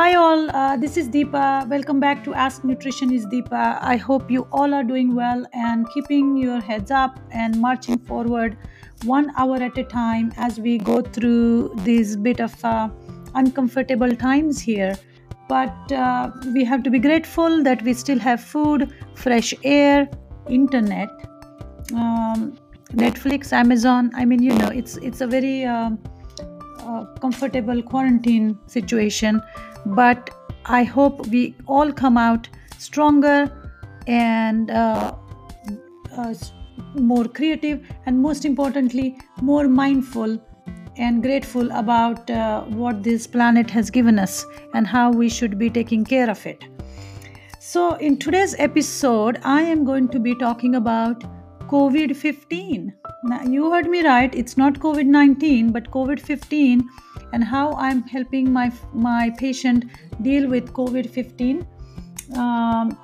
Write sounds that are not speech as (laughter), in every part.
Hi, all. Uh, this is Deepa. Welcome back to Ask Nutrition is Deepa. I hope you all are doing well and keeping your heads up and marching forward one hour at a time as we go through these bit of uh, uncomfortable times here. But uh, we have to be grateful that we still have food, fresh air, internet, um, Netflix, Amazon. I mean, you know, it's it's a very um, comfortable quarantine situation but I hope we all come out stronger and uh, uh, more creative, and most importantly, more mindful and grateful about uh, what this planet has given us and how we should be taking care of it. So, in today's episode, I am going to be talking about COVID 15. Now, you heard me right, it's not COVID 19, but COVID 15 and how I'm helping my my patient deal with COVID-15. Um,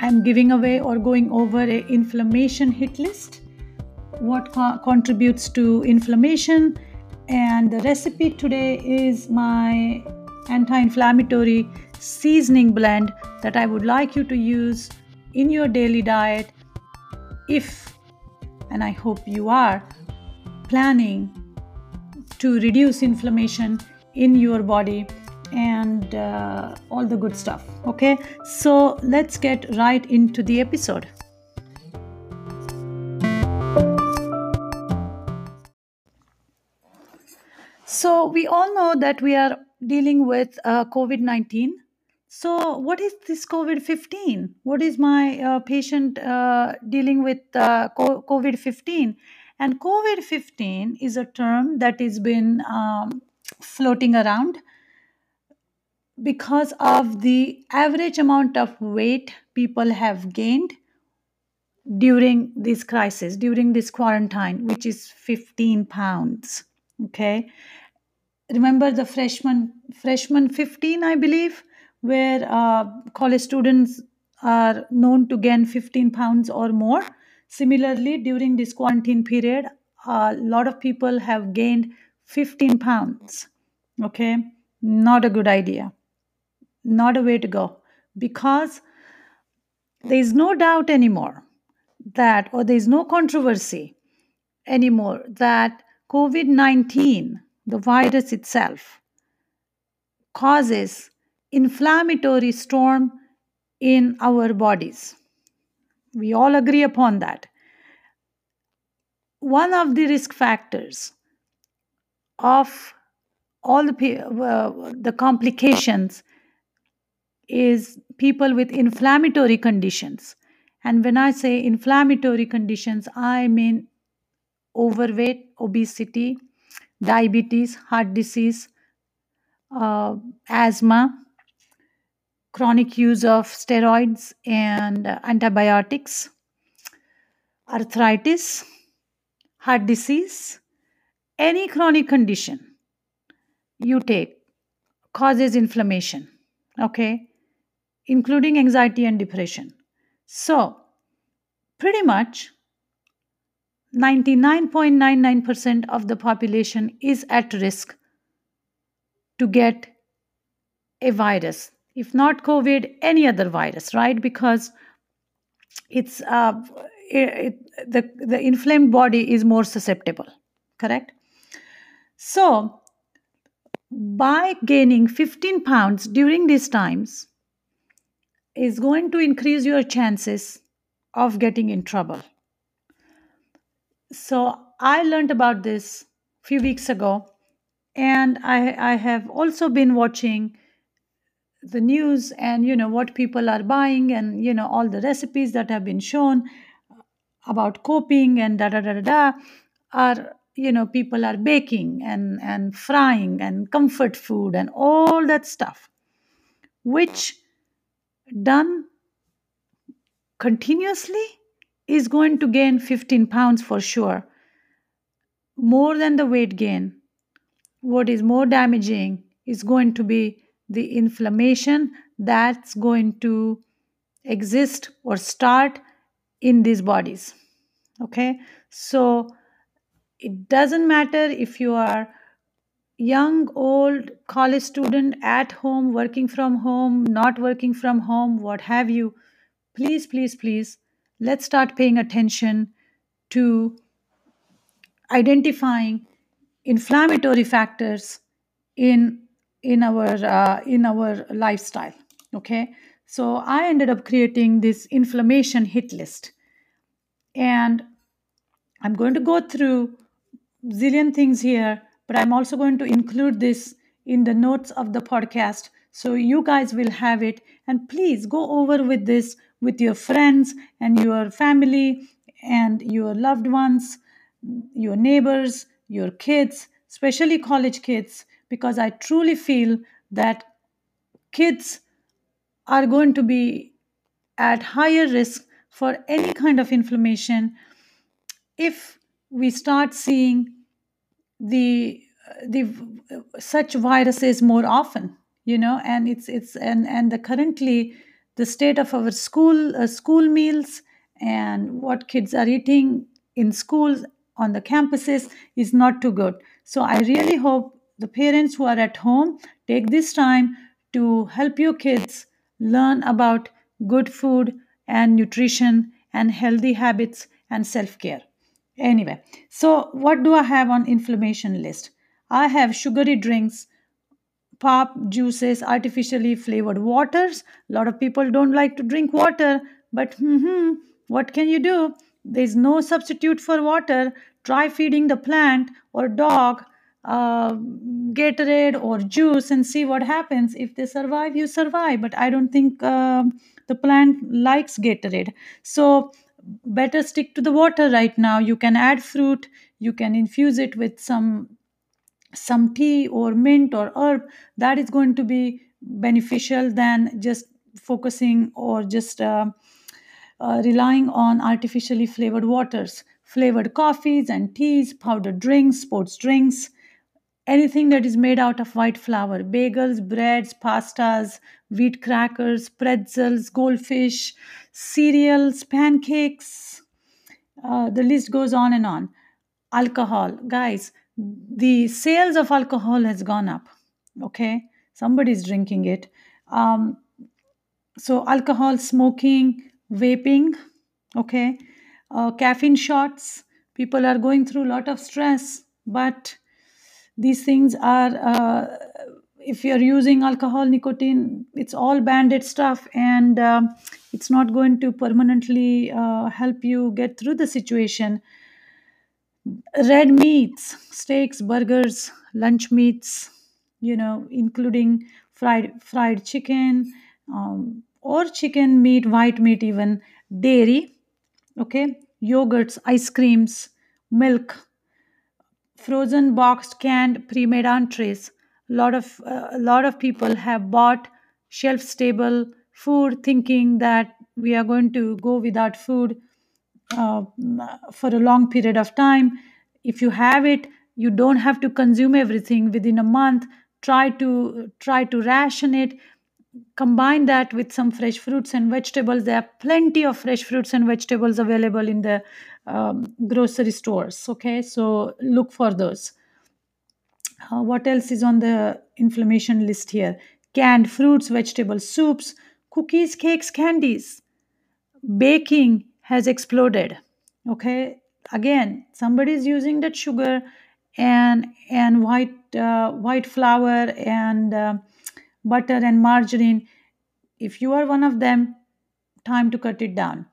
I'm giving away or going over a inflammation hit list. What co- contributes to inflammation? And the recipe today is my anti-inflammatory seasoning blend that I would like you to use in your daily diet if and I hope you are planning to reduce inflammation in your body and uh, all the good stuff. Okay, so let's get right into the episode. So, we all know that we are dealing with uh, COVID 19. So, what is this COVID 15? What is my uh, patient uh, dealing with uh, COVID 15? And COVID 15 is a term that has been um, floating around because of the average amount of weight people have gained during this crisis, during this quarantine, which is 15 pounds. Okay. Remember the freshman, freshman 15, I believe, where uh, college students are known to gain 15 pounds or more. Similarly, during this quarantine period, a lot of people have gained 15 pounds. Okay, not a good idea, not a way to go. Because there is no doubt anymore that, or there is no controversy anymore that COVID 19, the virus itself, causes inflammatory storm in our bodies we all agree upon that. One of the risk factors of all the, uh, the complications is people with inflammatory conditions. And when I say inflammatory conditions, I mean overweight, obesity, diabetes, heart disease, uh, asthma, chronic use of steroids and antibiotics, arthritis, heart disease, any chronic condition you take causes inflammation, okay, including anxiety and depression. So, pretty much 99.99% of the population is at risk to get a virus if not covid any other virus right? Because it's uh, it, it, the the inflamed body is more susceptible correct? So by gaining 15 pounds during these times is going to increase your chances of getting in trouble. So i learned about this a few weeks ago and i i have also been watching the news and you know what people are buying and you know all the recipes that have been shown about coping and da da da da da are you know people are baking and and frying and comfort food and all that stuff which done continuously is going to gain 15 pounds for sure. More than the weight gain. What is more damaging is going to be the inflammation that's going to exist or start in these bodies okay? So it doesn't matter if you are young, old, college student at home, working from home, not working from home, what have you, please, please, please, let's start paying attention to identifying inflammatory factors in in our uh, in our lifestyle okay so i ended up creating this inflammation hit list and i'm going to go through zillion things here, but I'm also going to include this in the notes of the podcast so you guys will have it. And please go over with this with your friends and your family and your loved ones, your neighbors, your kids, especially college kids, because I truly feel that kids are going to be at higher risk for any kind of inflammation if we start seeing the the such viruses more often you know and it's it's and and the currently the state of our school uh, school meals and what kids are eating in schools on the campuses is not too good. So i really hope the parents who are at home take this time to help your kids learn about good food and nutrition and healthy habits and self-care Anyway, so what do I have on inflammation list? I have sugary drinks, pop juices, artificially flavored waters. A lot of people don't like to drink water, but hmm what can you do? There's no substitute for water. Try feeding the plant or dog uh, Gatorade or juice and see what happens. If they survive, you survive. But I don't think um the plant likes Gatorade. So better stick to the water right now. You can add fruit. You can infuse it with some some tea or mint or herb that is going to be beneficial than just focusing or just uh, uh, relying on artificially flavored waters flavored coffees and teas powdered drinks sports drinks anything that is made out of white flour. Bagels breads pastas wheat crackers pretzels goldfish cereals pancakes. Uh, the list goes on and on. Alcohol. Guys the sales of alcohol has gone up. Okay? Somebody's drinking it. Um, so alcohol smoking vaping. Okay? Uh, caffeine shots. People are going through a lot of stress but these things are uh, if you're using alcohol nicotine it's all banded stuff and um, it's not going to permanently uh, help you get through the situation. Red meats steaks burgers lunch meats you know including fried fried chicken um, or chicken meat white meat even dairy okay? Yogurts ice creams milk frozen boxed canned pre-made entrees. A lot of uh, a lot of people have bought shelf stable food thinking that we are going to go without food uh, for a long period of time. If you have it you don't have to consume everything within a month. Try to try to ration it. Combine that with some fresh fruits and vegetables. There are plenty of fresh fruits and vegetables available in the um, grocery stores okay? So look for those. Uh, what else is on the inflammation list here? Canned fruits vegetables soups cookies cakes candies. Baking has exploded okay? Again somebody is using that sugar and and white uh, white flour and uh, butter and margarine. If you are one of them time to cut it down.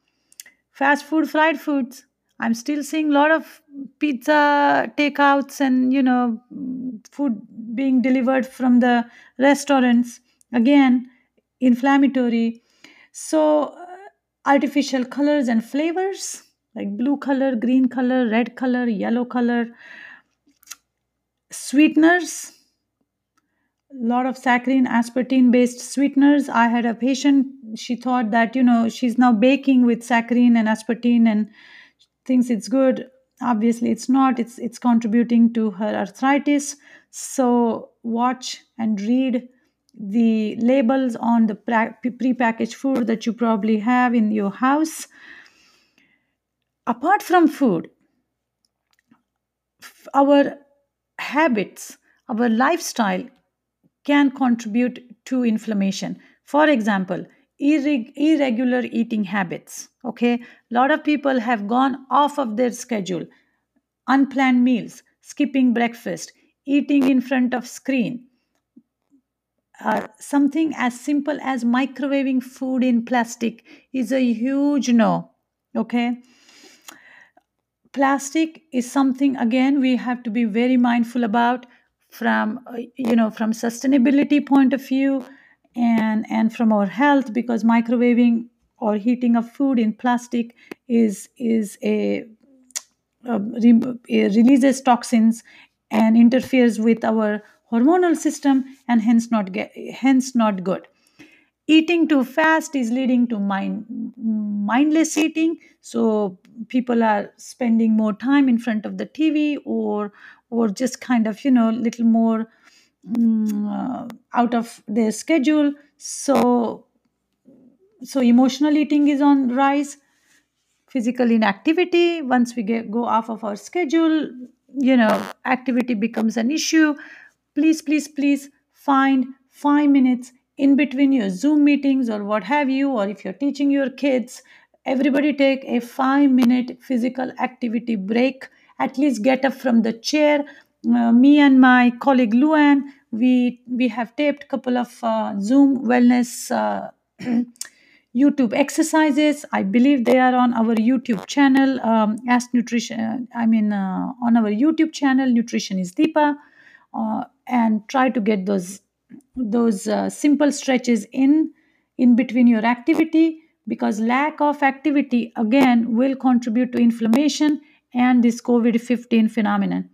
Fast food fried foods i'm still seeing a lot of pizza takeouts and you know food being delivered from the restaurants. Again inflammatory. So uh, artificial colors and flavors like blue color green color red color yellow color. Sweeteners a lot of saccharin aspartame based sweeteners. I had a patient she thought that you know she's now baking with saccharin and aspartame and thinks it's good. Obviously it's not. It's it's contributing to her arthritis. So watch and read the labels on the pre-packaged food that you probably have in your house. Apart from food our habits our lifestyle can contribute to inflammation. For example irreg- irregular eating habits okay? A lot of people have gone off of their schedule. Unplanned meals skipping breakfast eating in front of screen uh, something as simple as microwaving food in plastic is a huge no okay? Plastic is something again we have to be very mindful about from uh, you know from sustainability point of view and and from our health because microwaving or heating of food in plastic is is a, re- it releases toxins and interferes with our hormonal system and hence not get, hence not good. Eating too fast is leading to mind mindless eating. So people are spending more time in front of the tv or or just kind of you know little more mm, uh, out of their schedule. So so emotional eating is on rise. Physical inactivity once we get go off of our schedule you know activity becomes an issue. Please please please find 5 minutes in between your zoom meetings or what have you or if you're teaching your kids everybody take a 5 minute physical activity break. At least get up from the chair Uh, me and my colleague luan we we have taped couple of uh, zoom wellness uh, (clears throat) YouTube exercises. I believe they are on our YouTube channel. Um, Ask Nutrition. I mean, uh, on our YouTube channel, Nutrition is Deepa, uh, and try to get those those uh, simple stretches in in between your activity because lack of activity again will contribute to inflammation and this COVID fifteen phenomenon.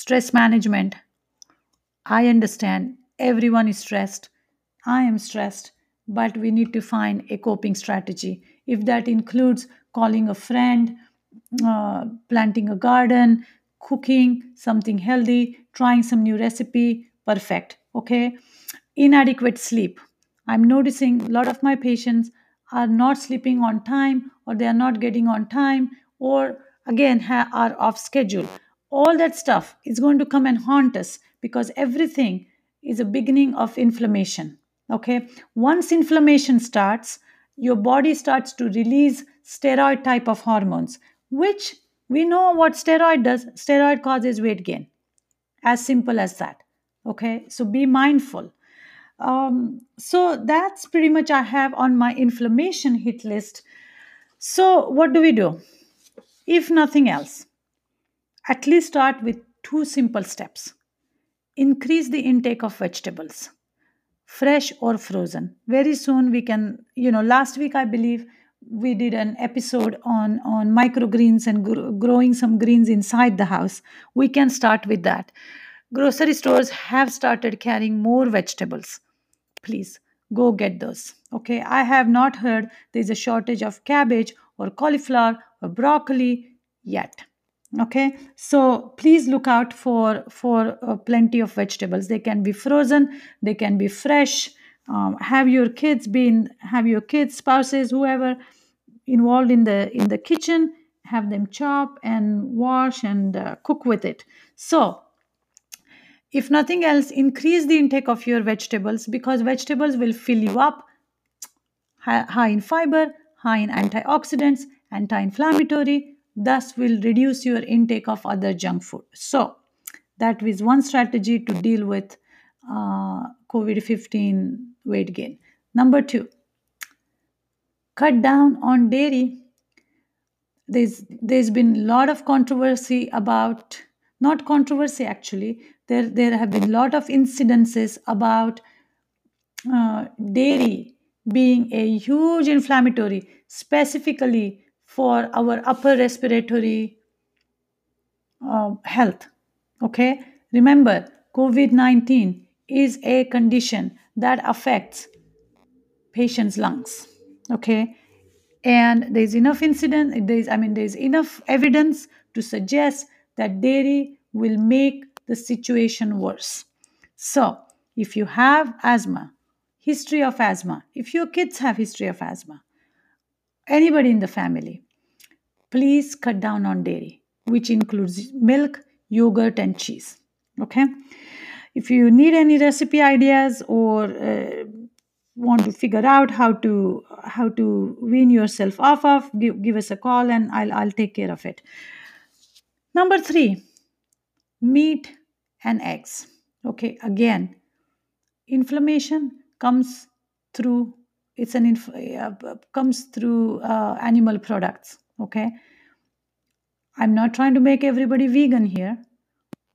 Stress management. I understand everyone is stressed. I am stressed, but we need to find a coping strategy. If that includes calling a friend, uh, planting a garden, cooking something healthy, trying some new recipe, perfect. Okay. Inadequate sleep. I'm noticing a lot of my patients are not sleeping on time or they are not getting on time or again ha- are off schedule all that stuff is going to come and haunt us because everything is a beginning of inflammation okay? Once inflammation starts your body starts to release steroid type of hormones which we know what steroid does steroid causes weight gain. As simple as that okay? So be mindful. Um, so that's pretty much i have on my inflammation hit list. So what do we do? If nothing else at least start with two simple steps. Increase the intake of vegetables fresh or frozen. Very soon we can you know last week i believe we did an episode on on microgreens and gr- growing some greens inside the house. We can start with that. Grocery stores have started carrying more vegetables. Please go get those. Okay i have not heard there's a shortage of cabbage or cauliflower or broccoli yet okay? So please look out for for uh, plenty of vegetables. They can be frozen they can be fresh. Um, have your kids been have your kids spouses whoever involved in the in the kitchen have them chop and wash and uh, cook with it. So if nothing else increase the intake of your vegetables because vegetables will fill you up. Hi- high in fiber, high in antioxidants, anti inflammatory, thus, will reduce your intake of other junk food. So, that is one strategy to deal with uh, COVID 15 weight gain. Number two, cut down on dairy. There's, there's been a lot of controversy about, not controversy actually, there, there have been a lot of incidences about uh, dairy being a huge inflammatory, specifically for our upper respiratory uh, health. Okay, remember, COVID 19 is a condition that affects patient's lungs. Okay, and there's enough incident, there's, I mean, there's enough evidence to suggest that dairy will make the situation worse. So, if you have asthma, history of asthma, if your kids have history of asthma, anybody in the family, please cut down on dairy, which includes milk, yogurt, and cheese. okay if you need any recipe ideas or uh, want to figure out how to how to wean yourself off of give, give us a call and I'll, I'll take care of it number three meat and eggs okay again inflammation comes through it's an inf- uh, comes through uh, animal products okay? I'm not trying to make everybody vegan here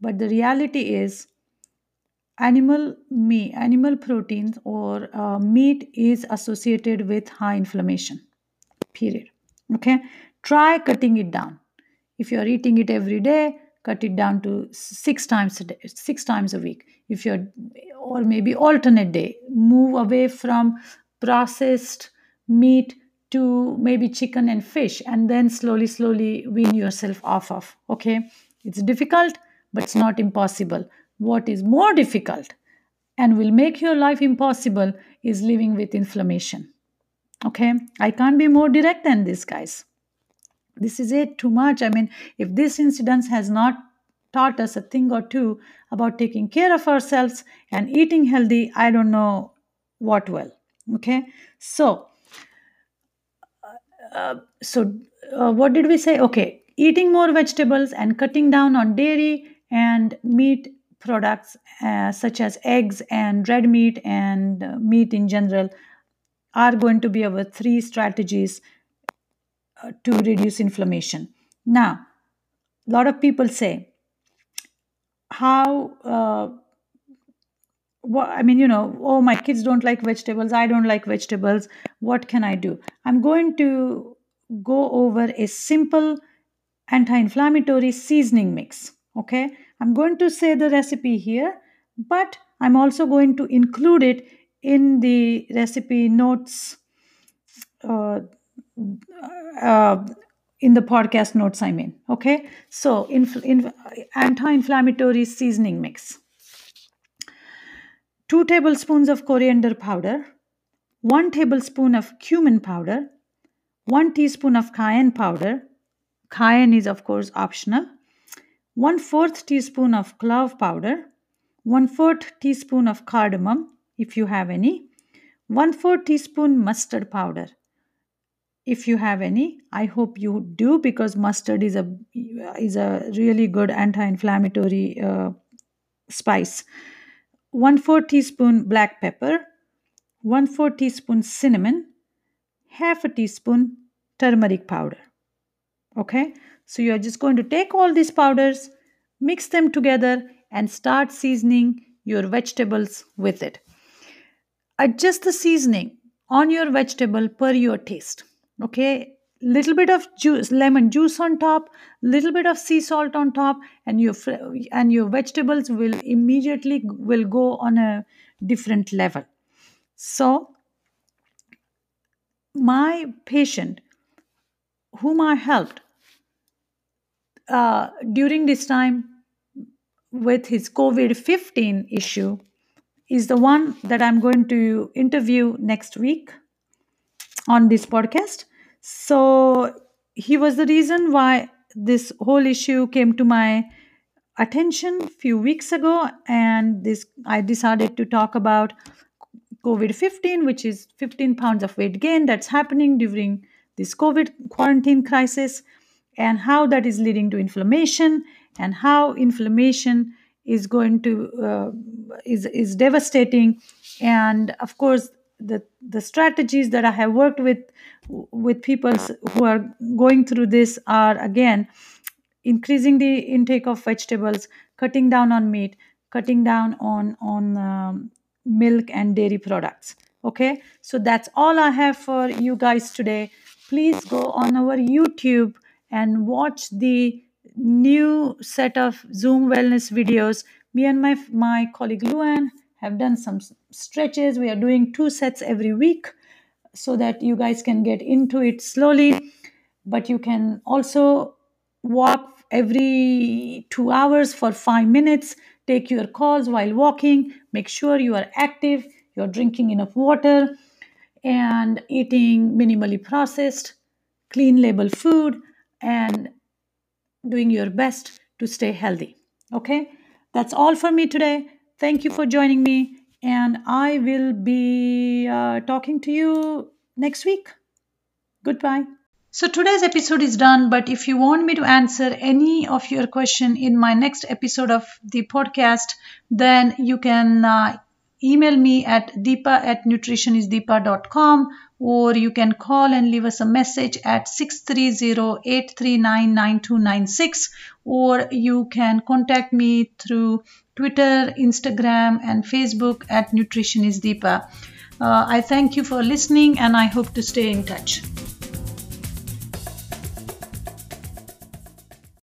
but the reality is animal meat animal proteins or uh, meat is associated with high inflammation period okay? Try cutting it down. If you are eating it every day cut it down to six times a day six times a week. If you're or maybe alternate day move away from processed meat to maybe chicken and fish and then slowly slowly wean yourself off of okay? It's difficult but it's not impossible. What is more difficult and will make your life impossible is living with inflammation okay? I can't be more direct than this guys. This is it too much. I mean if this incident has not taught us a thing or two about taking care of ourselves and eating healthy i don't know what will okay. So uh, so uh, what did we say? Okay. Eating more vegetables and cutting down on dairy and meat products uh, such as eggs and red meat and uh, meat in general are going to be our three strategies uh, to reduce inflammation. Now, a lot of people say, how, uh, what, I mean, you know, oh, my kids don't like vegetables, I don't like vegetables, what can I do? I'm going to go over a simple anti inflammatory seasoning mix. Okay, I'm going to say the recipe here, but I'm also going to include it in the recipe notes. Uh, uh, in the podcast notes, I mean. Okay, so in, anti inflammatory seasoning mix 2 tablespoons of coriander powder, 1 tablespoon of cumin powder, 1 teaspoon of cayenne powder. Cayenne is, of course, optional. 1 4th teaspoon of clove powder, 1 4th teaspoon of cardamom, if you have any, 1 4 teaspoon mustard powder if you have any i hope you do because mustard is a is a really good anti-inflammatory uh, spice 1 4 teaspoon black pepper 1 4 teaspoon cinnamon half a teaspoon turmeric powder. Okay? So you are just going to take all these powders mix them together and start seasoning your vegetables with it. Adjust the seasoning on your vegetable per your taste. Okay little bit of juice lemon juice on top little bit of sea salt on top and your and your vegetables will immediately will go on a different level so my patient whom i helped uh, during this time with his covid-15 issue is the one that i'm going to interview next week on this podcast. So he was the reason why this whole issue came to my attention a few weeks ago and this I decided to talk about COVID-15 which is 15 pounds of weight gain that's happening during this COVID quarantine crisis and how that is leading to inflammation and how inflammation is going to uh, is is devastating. And of course the the strategies that I have worked with with people who are going through this are again increasing the intake of vegetables, cutting down on meat, cutting down on on um, milk and dairy products. Okay, so that's all I have for you guys today. Please go on our YouTube and watch the new set of Zoom wellness videos. Me and my my colleague Luan have done some stretches. We are doing two sets every week so that you guys can get into it slowly. But you can also walk every two hours for five minutes. Take your calls while walking. Make sure you are active, you're drinking enough water, and eating minimally processed, clean label food, and doing your best to stay healthy. Okay? That's all for me today. Thank you for joining me, and I will be uh, talking to you next week. Goodbye. So today's episode is done, but if you want me to answer any of your question in my next episode of the podcast, then you can uh, email me at deepa at nutritionisdeepa.com or you can call and leave us a message at 630-839-9296 or you can contact me through Twitter, Instagram and Facebook at nutritionisdeepa. Uh, I thank you for listening and I hope to stay in touch.